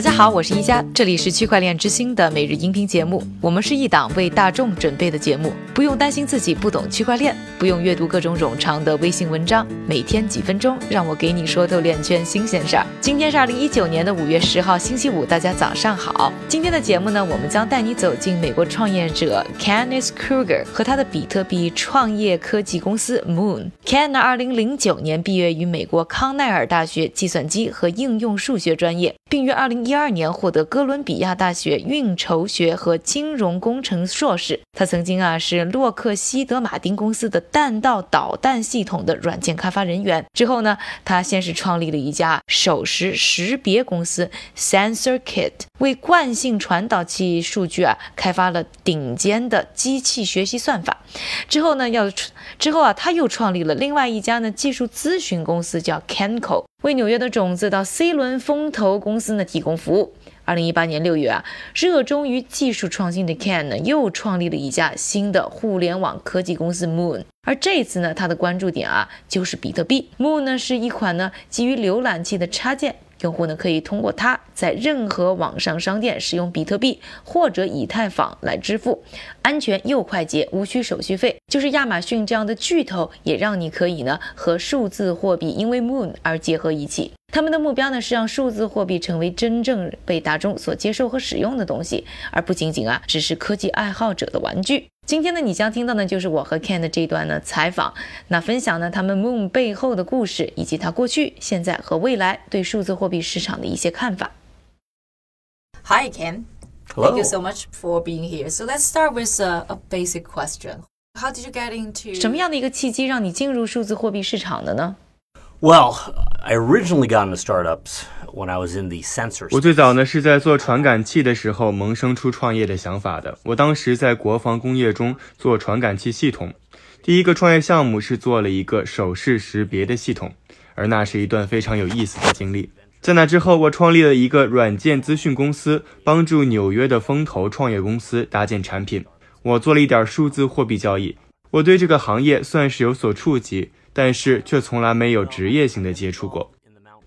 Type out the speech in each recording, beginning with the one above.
大家好，我是一加，这里是区块链之星的每日音频节目。我们是一档为大众准备的节目，不用担心自己不懂区块链，不用阅读各种冗长的微信文章，每天几分钟，让我给你说透链圈新鲜事儿。今天是二零一九年的五月十号，星期五，大家早上好。今天的节目呢，我们将带你走进美国创业者 Kenneth Kruger 和他的比特币创业科技公司 Moon。Ken 呢，二零零九年毕业于美国康奈尔大学计算机和应用数学专业，并于二零一第二年获得哥伦比亚大学运筹学和金融工程硕士。他曾经啊是洛克希德马丁公司的弹道导弹系统的软件开发人员。之后呢，他先是创立了一家手势识别公司 SensorKit，为惯性传导器数据啊开发了顶尖的机器学习算法。之后呢，要之后啊，他又创立了另外一家呢技术咨询公司，叫 Canco。为纽约的种子到 C 轮风投公司呢提供服务。二零一八年六月啊，热衷于技术创新的 Ken 呢又创立了一家新的互联网科技公司 Moon。而这次呢，他的关注点啊就是比特币。Moon 呢是一款呢基于浏览器的插件。用户呢可以通过它在任何网上商店使用比特币或者以太坊来支付，安全又快捷，无需手续费。就是亚马逊这样的巨头也让你可以呢和数字货币因为 Moon 而结合一起。他们的目标呢是让数字货币成为真正被大众所接受和使用的东西，而不仅仅啊只是科技爱好者的玩具。今天呢，你将听到的就是我和 Ken 的这段呢采访，那分享呢他们 Moon 背后的故事，以及他过去、现在和未来对数字货币市场的一些看法。Hi Ken, thank you so much for being here. So let's start with a, a basic question. How did you get into 什么样的一个契机让你进入数字货币市场的呢？Well, I originally got into startups. when I was in the sensor. 我最早呢是在做传感器的时候萌生出创业的想法的。我当时在国防工业中做传感器系统，第一个创业项目是做了一个手势识别的系统，而那是一段非常有意思的经历。在那之后，我创立了一个软件资讯公司，帮助纽约的风投创业公司搭建产品。我做了一点数字货币交易，我对这个行业算是有所触及，但是却从来没有职业性的接触过。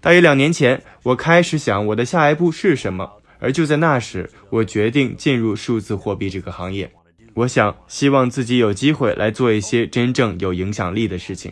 大约两年前，我开始想我的下一步是什么，而就在那时，我决定进入数字货币这个行业。我想，希望自己有机会来做一些真正有影响力的事情。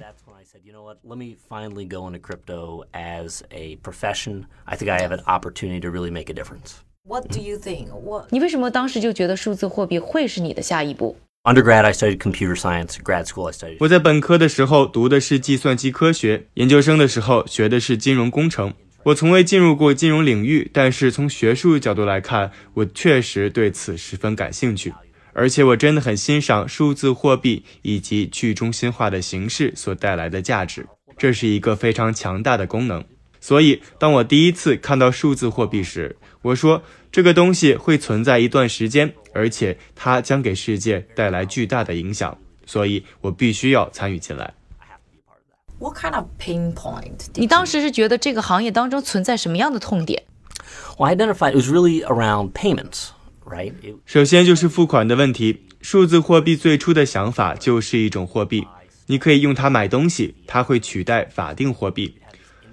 Let me finally go into crypto as a profession. I think I have an opportunity to really make a difference. What do you think? What? 你为什么当时就觉得数字货币会是你的下一步？Undergrad, I studied computer science. Grad school, I studied. 我在本科的时候读的是计算机科学，研究生的时候学的是金融工程。我从未进入过金融领域，但是从学术角度来看，我确实对此十分感兴趣。而且我真的很欣赏数字货币以及去中心化的形式所带来的价值，这是一个非常强大的功能。所以，当我第一次看到数字货币时，我说这个东西会存在一段时间，而且它将给世界带来巨大的影响，所以我必须要参与进来。What kind of pain point？你当时是觉得这个行业当中存在什么样的痛点？Well, I identified it was really around payments, right? 首先就是付款的问题。数字货币最初的想法就是一种货币，你可以用它买东西，它会取代法定货币。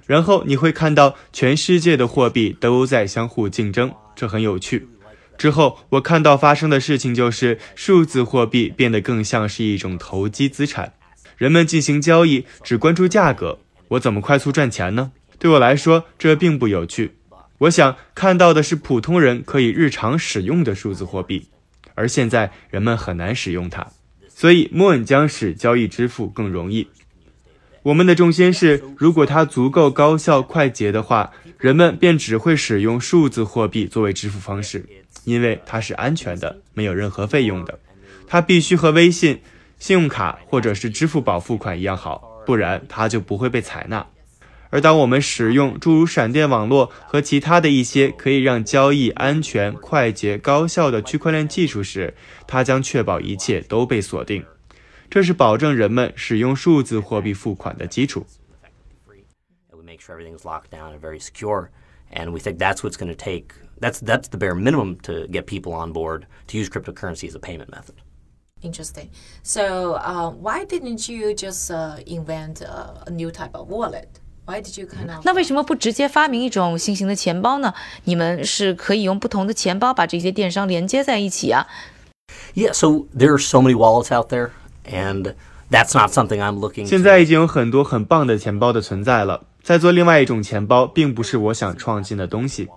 然后你会看到全世界的货币都在相互竞争，这很有趣。之后我看到发生的事情就是数字货币变得更像是一种投机资产，人们进行交易只关注价格，我怎么快速赚钱呢？对我来说这并不有趣。我想看到的是普通人可以日常使用的数字货币，而现在人们很难使用它，所以 Moon 将使交易支付更容易。我们的重心是，如果它足够高效快捷的话，人们便只会使用数字货币作为支付方式，因为它是安全的，没有任何费用的。它必须和微信、信用卡或者是支付宝付款一样好，不然它就不会被采纳。而当我们使用诸如闪电网络和其他的一些可以让交易安全、快捷、高效的区块链技术时，它将确保一切都被锁定。这是保证人们使用数字货币付款的基础。And we think that's what's going to take. That's that's the bare minimum to get people on board to use cryptocurrency as a payment method. Interesting. So, uh, why didn't you just uh, invent a, a new type of wallet? Why did you kind of? 那为什么不直接发明一种新型的钱包呢？你们是可以用不同的钱包把这些电商连接在一起啊。 Yeah, so there are so many wallets out there, And that's not something I'm looking. 现在已经有很多很棒的钱包的存在了。在做另外一种钱包，并不是我想创新的东西。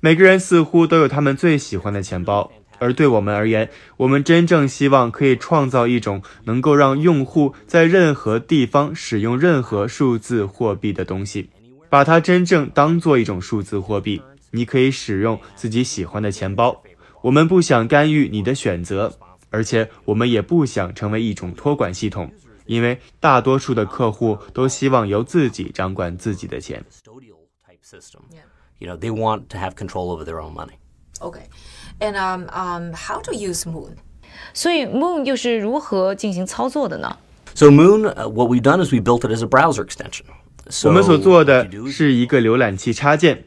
每个人似乎都有他们最喜欢的钱包，而对我们而言，我们真正希望可以创造一种能够让用户在任何地方使用任何数字货币的东西，把它真正当做一种数字货币。你可以使用自己喜欢的钱包，我们不想干预你的选择，而且我们也不想成为一种托管系统。因为大多数的客户都希望由自己掌管自己的钱。custodial type system. You know, they want to have control over their own money. Okay, and um um how to use Moon? 所以 Moon 又是如何进行操作的呢？So Moon, uh, what we've done is we built it as a browser extension. 我们 So 所做的 what you do is 是一个浏览器插件，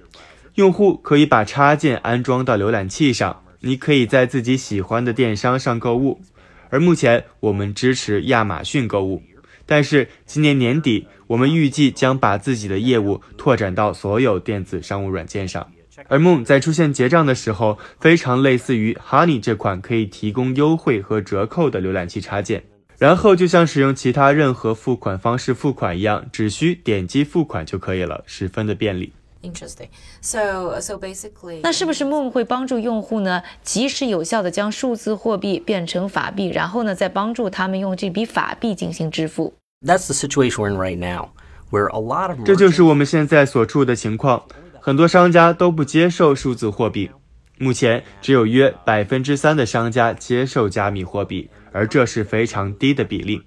用户可以把插件安装到浏览器上，你可以在自己喜欢的电商上购物。而目前我们支持亚马逊购物，但是今年年底我们预计将把自己的业务拓展到所有电子商务软件上。而 Moon 在出现结账的时候，非常类似于 Honey 这款可以提供优惠和折扣的浏览器插件。然后就像使用其他任何付款方式付款一样，只需点击付款就可以了，十分的便利。Interesting. So so basically. 那是不是 Moon 会帮助用户呢，及时有效的将数字货币变成法币，然后呢，再帮助他们用这笔法币进行支付？that's the situation we're in right now, where a lot of 这就是我们现在所处的情况。很多商家都不接受数字货币，目前只有约百分之三的商家接受加密货币，而这是非常低的比例。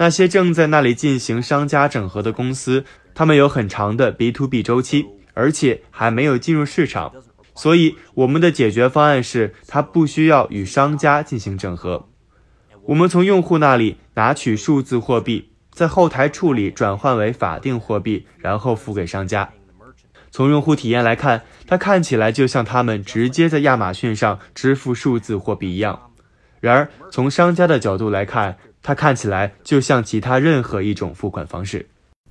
那些正在那里进行商家整合的公司，他们有很长的 B to B 周期，而且还没有进入市场。所以，我们的解决方案是，它不需要与商家进行整合。我们从用户那里拿取数字货币，在后台处理转换为法定货币，然后付给商家。从用户体验来看，它看起来就像他们直接在亚马逊上支付数字货币一样。然而，从商家的角度来看，它看起来就像其他任何一种付款方式。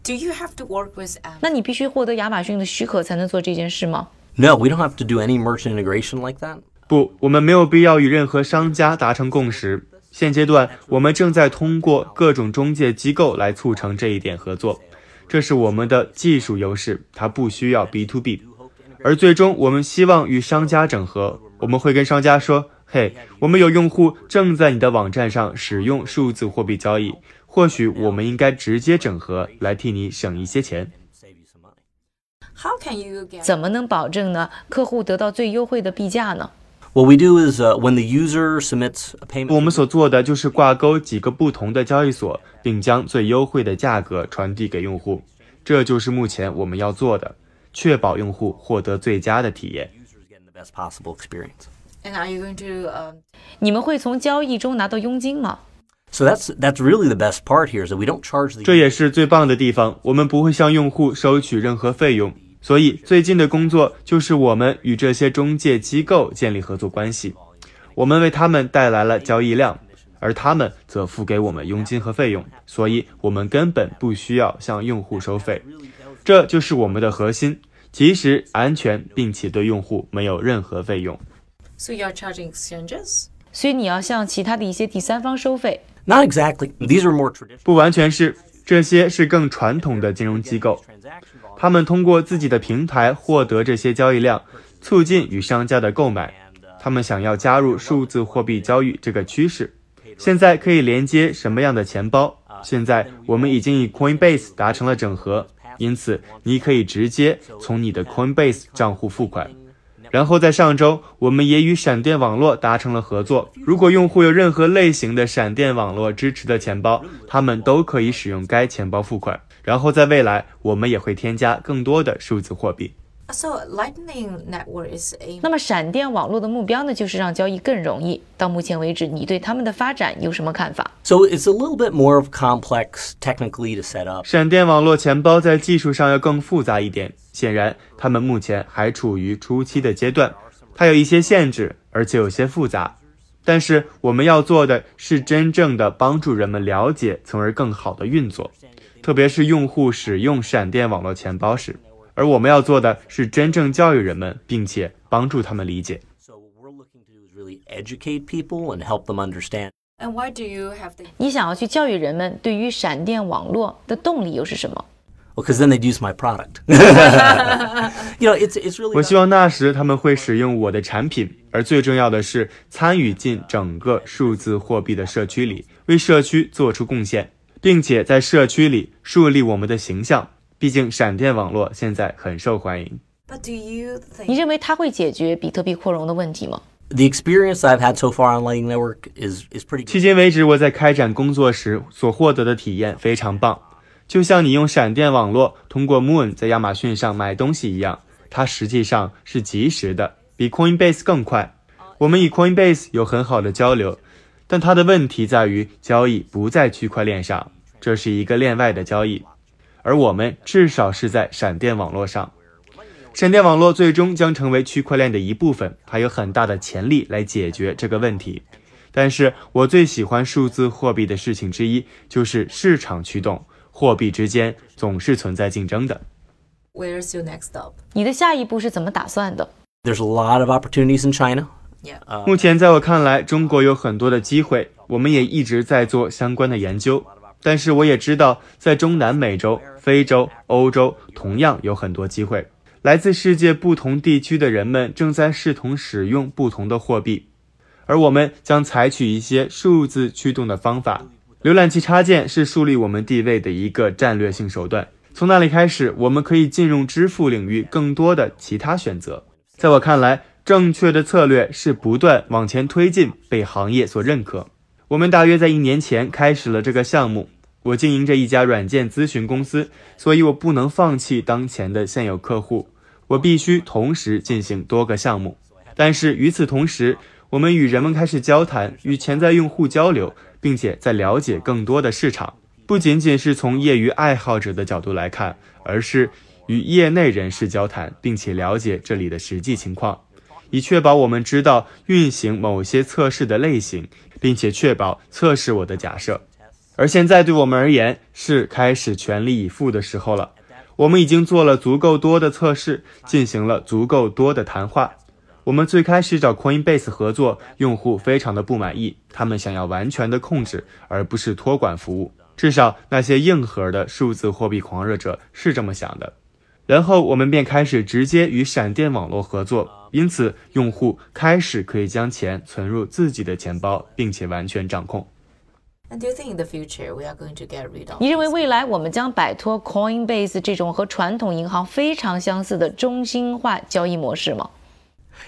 Do you have to work with? Um, 那你必须获得亚马逊的许可才能做这件事吗？No, we don't have to do any merchant integration like that. 不，我们没有必要与任何商家达成共识。现阶段，我们正在通过各种中介机构来促成这一点合作，这是我们的技术优势，它不需要 B to B。而最终，我们希望与商家整合，我们会跟商家说：“嘿，我们有用户正在你的网站上使用数字货币交易，或许我们应该直接整合来替你省一些钱。How can you get? 怎么能保证呢？客户得到最优惠的币价呢？What we do is when the user submits a payment 我们所做的就是挂钩几个不同的交易所并将最优惠的价格传递给用户。这就是目前我们要做的确保用户获得最佳的体验。The best possible experience. And are you going to um 你们会从交易中拿到佣金吗？So that's that's really the best part here is that we don't charge the 这也是最棒的地方，我们不会向用户收取任何费用。所以最近的工作就是我们与这些中介机构建立合作关系，我们为他们带来了交易量，而他们则付给我们佣金和费用，所以我们根本不需要向用户收费。这就是我们的核心，及时、安全，并且对用户没有任何费用。so you're charging exchanges? 所以你要向其他的一些第三方收费。Not exactly. These are more traditional 不完全是，这些是更传统的金融机构，他们通过自己的平台获得这些交易量，促进与商家的购买。他们想要加入数字货币交易这个趋势。现在可以连接什么样的钱包？现在我们已经与 Coinbase 达成了整合，因此你可以直接从你的 Coinbase 账户付款。然后在上周，我们也与闪电网络达成了合作。如果用户有任何类型的闪电网络支持的钱包，他们都可以使用该钱包付款。然后在未来，我们也会添加更多的数字货币。So Lightning Network is a 那么闪电网络的目标呢，就是让交易更容易。到目前为止，你对他们的发展有什么看法？So it's a little bit more of complex technically to set up. 闪电网络钱包在技术上要更复杂一点，显然他们目前还处于初期的阶段，它有一些限制，而且有些复杂。但是我们要做的是真正的帮助人们了解，从而更好的运作。特别是用户使用闪电网络钱包时。而我们要做的是真正教育人们，并且帮助他们理解。So what we're looking to do is really educate people and help them understand. And why do you have the 你想要去教育人们对于闪电网络的动力又是什么？Well, because then they'd use my product. you know, it's it's really. 我希望那时他们会使用我的产品，而最重要的是参与进整个数字货币的社区里，为社区做出贡献，并且在社区里树立我们的形象。毕竟闪电网络现在很受欢迎。But do you 你 think 认为它会解决比特币扩容的问题吗？the experience I've had so far on Lightning Network is is pretty. 迄今为止，我在开展工作时所获得的体验非常棒，就像你用闪电网络通过 Moon 在亚马逊上买东西一样，它实际上是及时的，比 Coinbase 更快。我们与 Coinbase 有很好的交流，但它的问题在于交易不在区块链上，这是一个链外的交易，而我们至少是在闪电网络上。闪电网络最终将成为区块链的一部分，还有很大的潜力来解决这个问题。但是我最喜欢数字货币的事情之一就是市场驱动，货币之间总是存在竞争的。where's your next stop? 你的下一步是怎么打算的？There's a lot of opportunities in China. Yeah. 目前在我看来，中国有很多的机会，我们也一直在做相关的研究。但是我也知道，在中南美洲、非洲、欧洲同样有很多机会。来自世界不同地区的人们正在试同使用不同的货币，而我们将采取一些数字驱动的方法。浏览器插件是树立我们地位的一个战略性手段。从那里开始，我们可以进入支付领域更多的其他选择。在我看来，正确的策略是不断往前推进，被行业所认可。我们大约在一年前开始了这个项目。我经营着一家软件咨询公司，所以我不能放弃当前的现有客户。我必须同时进行多个项目。但是与此同时，我们与人们开始交谈，与潜在用户交流，并且在了解更多的市场。不仅仅是从业余爱好者的角度来看，而是与业内人士交谈，并且了解这里的实际情况，以确保我们知道运行某些测试的类型，并且确保测试我的假设。而现在对我们而言是开始全力以赴的时候了。我们已经做了足够多的测试，进行了足够多的谈话。我们最开始找 Coinbase 合作，用户非常的不满意，他们想要完全的控制，而不是托管服务。至少那些硬核的数字货币狂热者是这么想的。然后我们便开始直接与闪电网络合作，因此用户开始可以将钱存入自己的钱包，并且完全掌控。and do you think in the future we are going to get rid of 你认为未来我们将摆脱 coinbase 这种和传统银行非常相似的中心化交易模式吗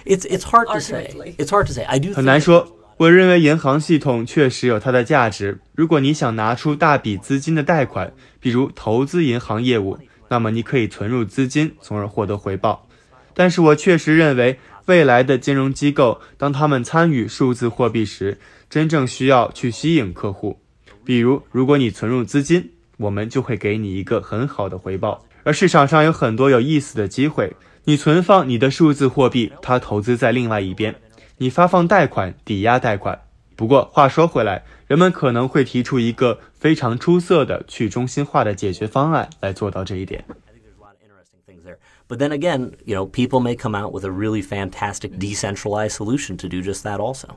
？It's it's hard to say. It's hard to say. I do 很难说。我认为银行系统确实有它的价值。如果你想拿出大笔资金的贷款比如投资银行业务那么你可以存入资金从而获得回报。但是我确实认为未来的金融机构当他们参与数字货币时，真正需要去吸引客户。比如，如果你存入资金，我们就会给你一个很好的回报。而市场上有很多有意思的机会，你存放你的数字货币，它投资在另外一边。你发放贷款、抵押贷款。不过话说回来，人们可能会提出一个非常出色的去中心化的解决方案来做到这一点。I think there's a lot of interesting things there. But then again, you know, people may come out with a really fantastic decentralized solution to do just that also.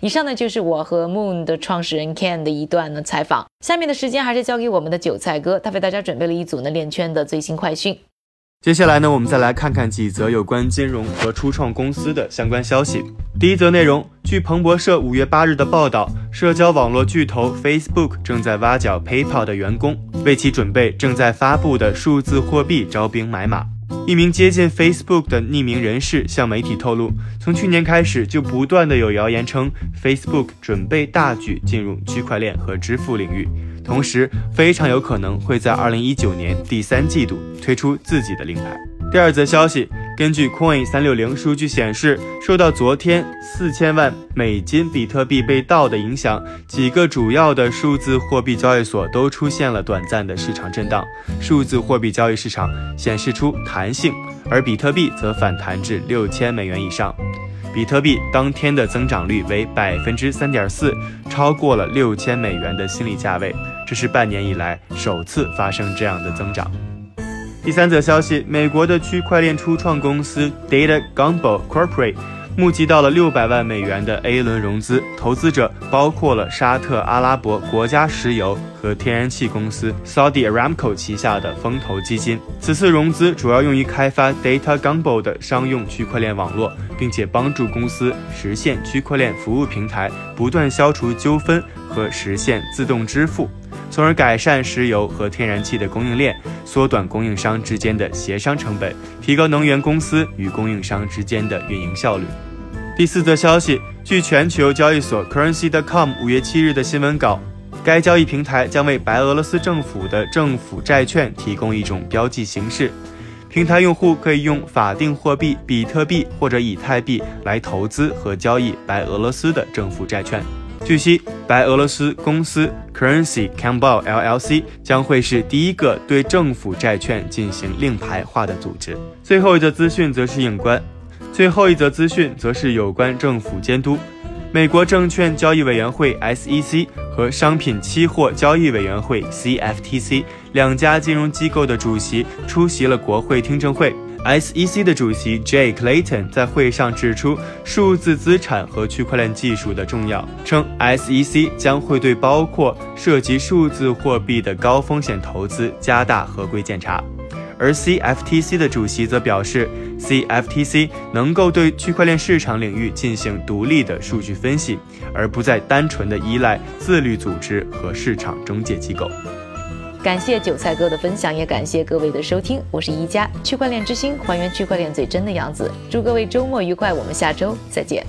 以上呢就是我和 Moon 的创始人 Ken 的一段呢采访。下面的时间还是交给我们的韭菜哥，他为大家准备了一组呢链圈的最新快讯。接下来呢，我们再来看看几则有关金融和初创公司的相关消息。第一则内容，据彭博社五月八日的报道，社交网络巨头 Facebook 正在挖角 PayPal 的员工，为其准备正在发布的数字货币招兵买马。一名接近 Facebook 的匿名人士向媒体透露，从去年开始就不断的有谣言称 Facebook 准备大举进入区块链和支付领域，同时非常有可能会在2019年第三季度推出自己的令牌。第二则消息，根据 Coin 三六零数据显示，受到昨天四千万美金比特币被盗的影响，几个主要的数字货币交易所都出现了短暂的市场震荡，数字货币交易市场显示出弹性，而比特币则反弹至六千美元以上。比特币当天的增长率为百分之三点四，超过了六千美元的心理价位，这是半年以来首次发生这样的增长。第三则消息，美国的区块链初创公司 Data Gumbo Corporate。募集到了六百万美元的 A 轮融资，投资者包括了沙特阿拉伯国家石油和天然气公司 Saudi Aramco 旗下的风投基金。此次融资主要用于开发 Data Gumbo 的商用区块链网络，并且帮助公司实现区块链服务平台不断消除纠纷和实现自动支付。从而改善石油和天然气的供应链，缩短供应商之间的协商成本，提高能源公司与供应商之间的运营效率。第四则消息，据全球交易所 Currency.com 五月七日的新闻稿，该交易平台将为白俄罗斯政府的政府债券提供一种标记形式。平台用户可以用法定货币比特币或者以太币来投资和交易白俄罗斯的政府债券。据悉，白俄罗斯公司 Currency Campbell LLC 将会是第一个对政府债券进行令牌化的组织。最后一则资讯则是有关，最后一则资讯则是有关政府监督。美国证券交易委员会 SEC 和商品期货交易委员会 CFTC 两家金融机构的主席出席了国会听证会。SEC 的主席 Jay Clayton 在会上指出数字资产和区块链技术的重要，称 SEC 将会对包括涉及数字货币的高风险投资加大合规检查。而 CFTC 的主席则表示，CFTC 能够对区块链市场领域进行独立的数据分析，而不再单纯的依赖自律组织和市场中介机构。感谢韭菜哥的分享，也感谢各位的收听。我是一加区块链之星，还原区块链最真的样子。祝各位周末愉快，我们下周再见。